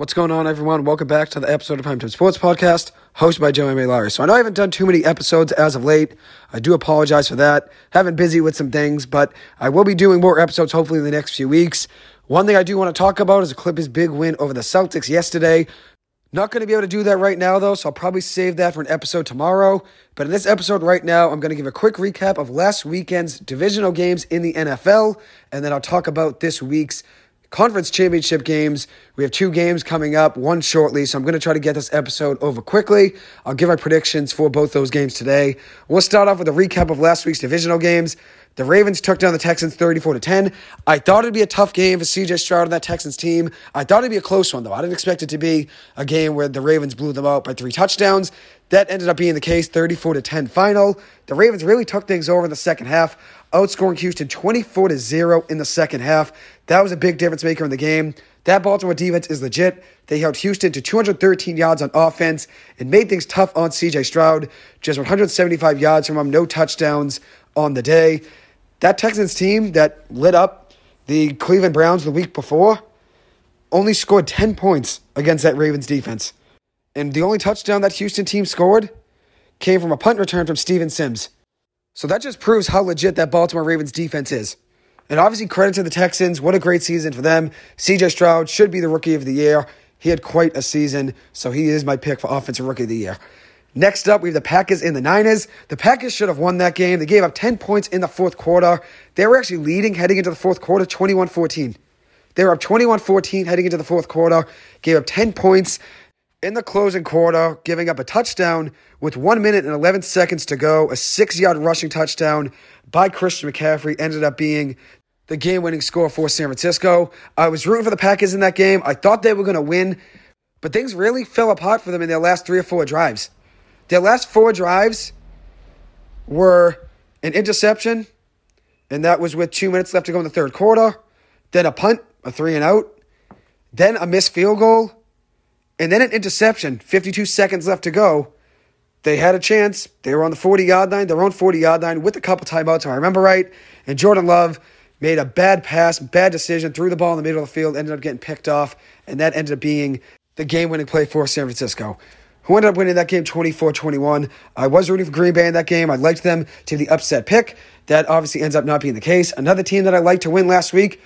What's going on, everyone? Welcome back to the episode of Primetime Sports Podcast, hosted by Joe M. A. Larry. So I know I haven't done too many episodes as of late. I do apologize for that. Haven't been busy with some things, but I will be doing more episodes hopefully in the next few weeks. One thing I do want to talk about is the Clippers' big win over the Celtics yesterday. Not going to be able to do that right now, though, so I'll probably save that for an episode tomorrow. But in this episode right now, I'm going to give a quick recap of last weekend's divisional games in the NFL, and then I'll talk about this week's conference championship games. We have two games coming up, one shortly, so I'm going to try to get this episode over quickly. I'll give my predictions for both those games today. We'll start off with a recap of last week's divisional games. The Ravens took down the Texans 34 to 10. I thought it'd be a tough game for CJ Stroud and that Texans team. I thought it'd be a close one though. I didn't expect it to be a game where the Ravens blew them out by three touchdowns. That ended up being the case, 34 to 10 final. The Ravens really took things over in the second half, outscoring Houston 24 to 0 in the second half. That was a big difference maker in the game. That Baltimore defense is legit. They held Houston to 213 yards on offense and made things tough on CJ Stroud. Just 175 yards from him, no touchdowns on the day. That Texans team that lit up the Cleveland Browns the week before only scored 10 points against that Ravens defense. And the only touchdown that Houston team scored came from a punt return from Steven Sims. So that just proves how legit that Baltimore Ravens defense is. And obviously, credit to the Texans. What a great season for them. CJ Stroud should be the rookie of the year. He had quite a season, so he is my pick for Offensive Rookie of the Year. Next up, we have the Packers and the Niners. The Packers should have won that game. They gave up 10 points in the fourth quarter. They were actually leading heading into the fourth quarter 21 14. They were up 21 14 heading into the fourth quarter, gave up 10 points in the closing quarter, giving up a touchdown with one minute and 11 seconds to go. A six yard rushing touchdown by Christian McCaffrey ended up being the game winning score for San Francisco. I was rooting for the Packers in that game. I thought they were going to win, but things really fell apart for them in their last three or four drives. Their last four drives were an interception, and that was with two minutes left to go in the third quarter. Then a punt, a three and out. Then a missed field goal, and then an interception, 52 seconds left to go. They had a chance. They were on the 40 yard line, their own 40 yard line, with a couple timeouts, I remember right. And Jordan Love made a bad pass, bad decision, threw the ball in the middle of the field, ended up getting picked off, and that ended up being the game winning play for San Francisco who ended up winning that game 24 21. I was rooting for Green Bay in that game. I liked them to be the upset pick. That obviously ends up not being the case. Another team that I liked to win last week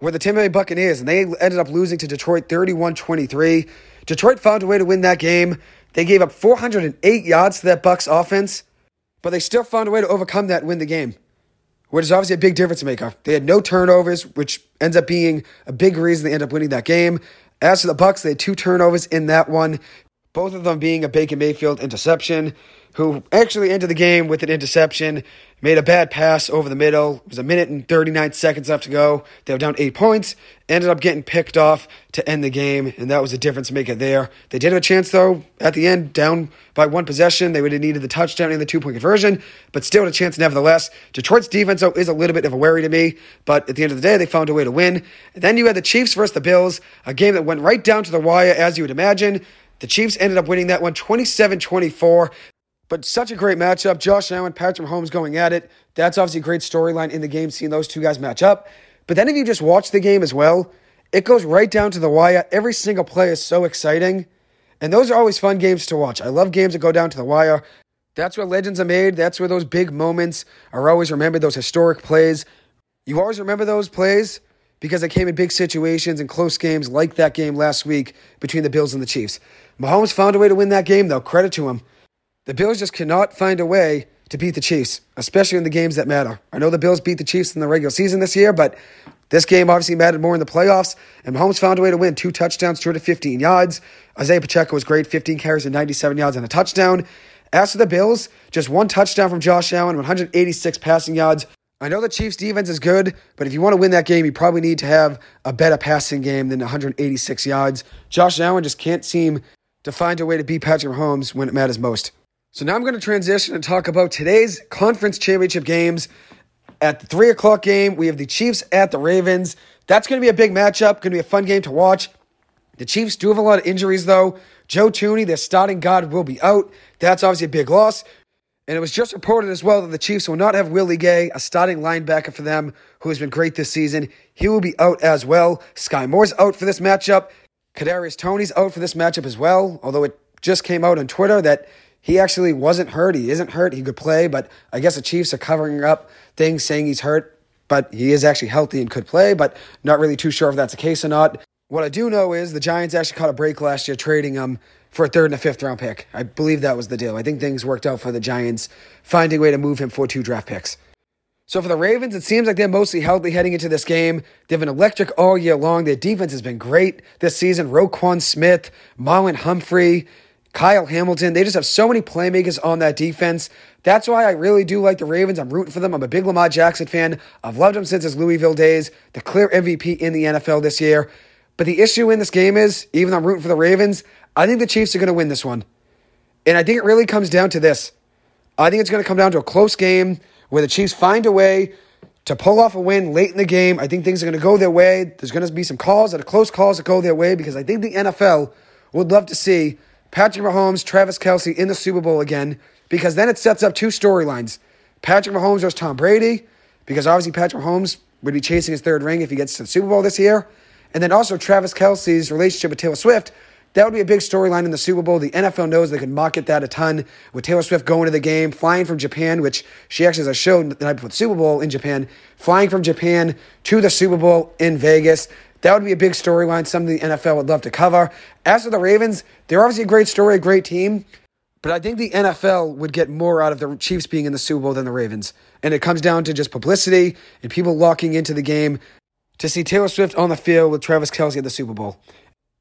were the Tampa Bay Buccaneers, and they ended up losing to Detroit 31 23. Detroit found a way to win that game. They gave up 408 yards to that Bucks offense, but they still found a way to overcome that and win the game, which is obviously a big difference maker. They had no turnovers, which ends up being a big reason they end up winning that game. As for the Bucks, they had two turnovers in that one both of them being a Baker Mayfield interception, who actually ended the game with an interception, made a bad pass over the middle. It was a minute and 39 seconds left to go. They were down eight points, ended up getting picked off to end the game, and that was a difference maker there. They did have a chance, though, at the end, down by one possession. They would have needed the touchdown and the two point conversion, but still had a chance nevertheless. Detroit's defense, though, is a little bit of a worry to me, but at the end of the day, they found a way to win. And then you had the Chiefs versus the Bills, a game that went right down to the wire, as you would imagine. The Chiefs ended up winning that one 27 24. But such a great matchup. Josh Allen, Patrick Mahomes going at it. That's obviously a great storyline in the game, seeing those two guys match up. But then if you just watch the game as well, it goes right down to the wire. Every single play is so exciting. And those are always fun games to watch. I love games that go down to the wire. That's where legends are made. That's where those big moments are always remembered, those historic plays. You always remember those plays because they came in big situations and close games like that game last week between the Bills and the Chiefs. Mahomes found a way to win that game, though. Credit to him. The Bills just cannot find a way to beat the Chiefs, especially in the games that matter. I know the Bills beat the Chiefs in the regular season this year, but this game obviously mattered more in the playoffs, and Mahomes found a way to win. Two touchdowns, 215 yards. Isaiah Pacheco was great, 15 carries and 97 yards and a touchdown. As for the Bills, just one touchdown from Josh Allen, 186 passing yards, I know the Chiefs' defense is good, but if you want to win that game, you probably need to have a better passing game than 186 yards. Josh Allen just can't seem to find a way to beat Patrick Mahomes when it matters most. So now I'm going to transition and talk about today's conference championship games. At the 3 o'clock game, we have the Chiefs at the Ravens. That's going to be a big matchup, going to be a fun game to watch. The Chiefs do have a lot of injuries, though. Joe Thuney, their starting guard, will be out. That's obviously a big loss. And it was just reported as well that the Chiefs will not have Willie Gay, a starting linebacker for them, who has been great this season. He will be out as well. Skyy Moore's out for this matchup. Kadarius Toney's out for this matchup as well, although it just came out on Twitter that he actually wasn't hurt. He isn't hurt. He could play, but I guess the Chiefs are covering up things saying he's hurt, but he is actually healthy and could play, but not really too sure if that's the case or not. What I do know is the Giants actually caught a break last year trading him for a third and a fifth round pick. I believe that was the deal. I think things worked out for the Giants finding a way to move him for two draft picks. So for the Ravens, it seems like they're mostly healthy heading into this game. They've been electric all year long. Their defense has been great this season. Roquan Smith, Marlon Humphrey, Kyle Hamilton. They just have so many playmakers on that defense. That's why I really do like the Ravens. I'm rooting for them. I'm a big Lamar Jackson fan. I've loved him since his Louisville days, the clear MVP in the NFL this year. But the issue in this game is, even though I'm rooting for the Ravens, I think the Chiefs are going to win this one. And I think it really comes down to this. I think it's going to come down to a close game where the Chiefs find a way to pull off a win late in the game. I think things are going to go their way. There's going to be some calls that are close calls that go their way because I think the NFL would love to see Patrick Mahomes, Travis Kelce in the Super Bowl again, because then it sets up two storylines. Patrick Mahomes versus Tom Brady, because obviously Patrick Mahomes would be chasing his third ring if he gets to the Super Bowl this year. And then also Travis Kelce's relationship with Taylor Swift. That would be a big storyline in the Super Bowl. The NFL knows they can market that a ton with Taylor Swift going to the game, flying from Japan, which she actually has a show the night before the Super Bowl in Japan, flying from Japan to the Super Bowl in Vegas. That would be a big storyline, something the NFL would love to cover. As for the Ravens, they're obviously a great story, a great team, but I think the NFL would get more out of the Chiefs being in the Super Bowl than the Ravens. And it comes down to just publicity and people locking into the game to see Taylor Swift on the field with Travis Kelce at the Super Bowl.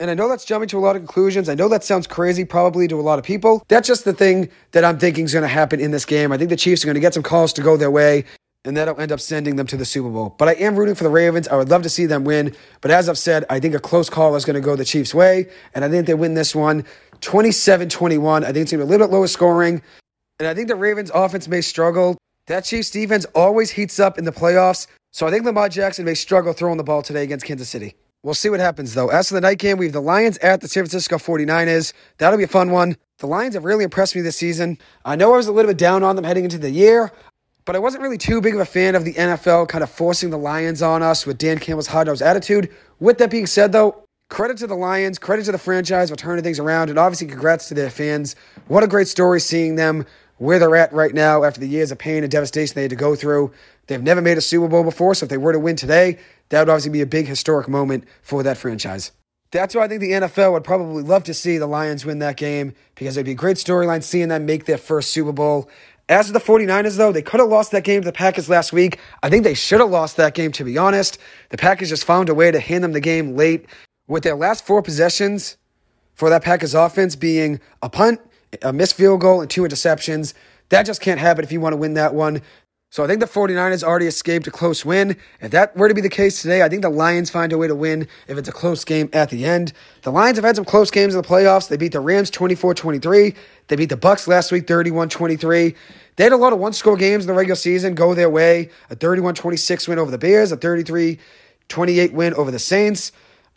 And I know that's jumping to a lot of conclusions. I know that sounds crazy probably to a lot of people. That's just the thing that I'm thinking is going to happen in this game. I think the Chiefs are going to get some calls to go their way and that'll end up sending them to the Super Bowl. But I am rooting for the Ravens. I would love to see them win. But as I've said, I think a close call is going to go the Chiefs' way. And I think they win this one 27 21. I think it's going to be a little bit lower scoring. And I think the Ravens' offense may struggle. That Chiefs' defense always heats up in the playoffs. So I think Lamar Jackson may struggle throwing the ball today against Kansas City. We'll see what happens, though. As for the night game, we have the Lions at the San Francisco 49ers. That'll be a fun one. The Lions have really impressed me this season. I know I was a little bit down on them heading into the year but I wasn't really too big of a fan of the NFL kind of forcing the Lions on us with Dan Campbell's hard nosed attitude. With that being said, though, credit to the Lions, credit to the franchise for turning things around, and obviously congrats to their fans. What a great story seeing them where they're at right now after the years of pain and devastation they had to go through. They've never made a Super Bowl before, so if they were to win today, that would obviously be a big historic moment for that franchise. That's why I think the NFL would probably love to see the Lions win that game because it'd be a great storyline seeing them make their first Super Bowl. As for the 49ers, though, they could have lost that game to the Packers last week. I think they should have lost that game, to be honest. The Packers just found a way to hand them the game late with their last four possessions for that Packers offense being a punt, a missed field goal, and two interceptions. That just can't happen if you want to win that one. So I think the 49ers already escaped a close win. If that were to be the case today, I think the Lions find a way to win if it's a close game at the end. The Lions have had some close games in the playoffs. They beat the Rams 24-23. They beat the Bucks last week 31-23. They had a lot of one-score games in the regular season go their way. A 31-26 win over the Bears, a 33-28 win over the Saints,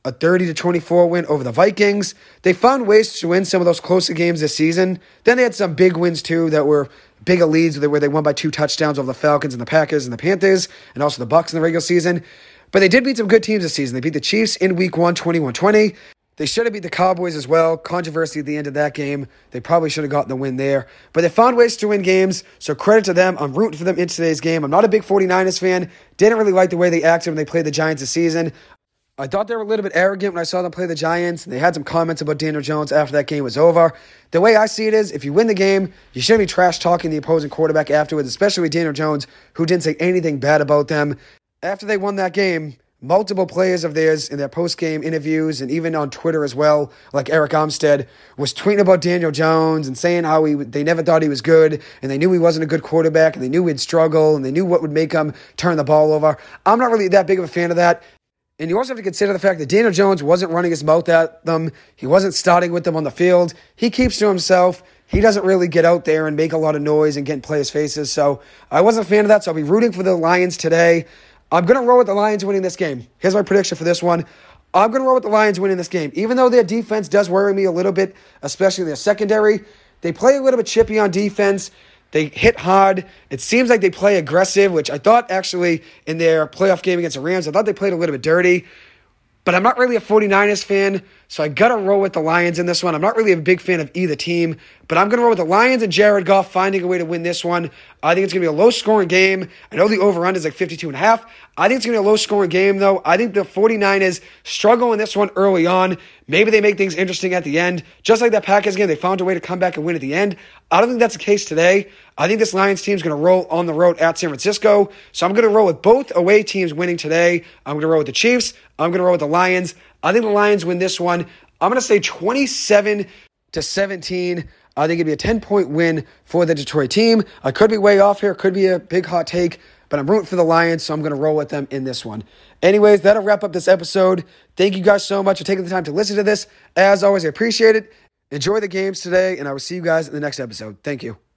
a 30 to 24 win over the Vikings. They found ways to win some of those closer games this season. Then they had some big wins too that were bigger leads where they won by two touchdowns over the Falcons and the Packers and the Panthers and also the Bucks in the regular season. But they did beat some good teams this season. They beat the Chiefs in week one, 21-20. They should have beat the Cowboys as well. Controversy at the end of that game. They probably should have gotten the win there. But they found ways to win games, so credit to them. I'm rooting for them in today's game. I'm not a big 49ers fan. Didn't really like the way they acted when they played the Giants this season. I thought they were a little bit arrogant when I saw them play the Giants. And they had some comments about Daniel Jones after that game was over. The way I see it is, if you win the game, you shouldn't be trash talking the opposing quarterback afterwards, especially with Daniel Jones, who didn't say anything bad about them. After they won that game, multiple players of theirs in their post-game interviews and even on Twitter as well, like Arik Armstead, was tweeting about Daniel Jones and saying how he they never thought he was good and they knew he wasn't a good quarterback and they knew he'd struggle and they knew what would make him turn the ball over. I'm not really that big of a fan of that. And you also have to consider the fact that Daniel Jones wasn't running his mouth at them. He wasn't starting with them on the field. He keeps to himself. He doesn't really get out there and make a lot of noise and get in players' faces. So I wasn't a fan of that. So I'll be rooting for the Lions today. I'm going to roll with the Lions winning this game. Here's my prediction for this one. I'm going to roll with the Lions winning this game. Even though their defense does worry me a little bit, especially their secondary, they play a little bit chippy on defense. They hit hard. It seems like they play aggressive, which I thought actually in their playoff game against the Rams, I thought they played a little bit dirty. But I'm not really a 49ers fan, So I got to roll with the Lions in this one. I'm not really a big fan of either team, but I'm going to roll with the Lions and Jared Goff finding a way to win this one. I think it's going to be a low scoring game. I know the over under is like 52 and a half. I think it's going to be a low scoring game, though. I think the 49ers struggle in this one early on. Maybe they make things interesting at the end. Just like that Packers game, they found a way to come back and win at the end. I don't think that's the case today. I think this Lions team is going to roll on the road at San Francisco. So I'm going to roll with both away teams winning today. I'm going to roll with the Chiefs. I'm going to roll with the Lions. I think the Lions win this one. I'm going to say 27 to 17. I think it'd be a 10 point win for the Detroit team. I could be way off here, could be a big hot take, but I'm rooting for the Lions, so I'm going to roll with them in this one. Anyways, that'll wrap up this episode. Thank you guys so much for taking the time to listen to this. As always, I appreciate it. Enjoy the games today, and I will see you guys in the next episode. Thank you.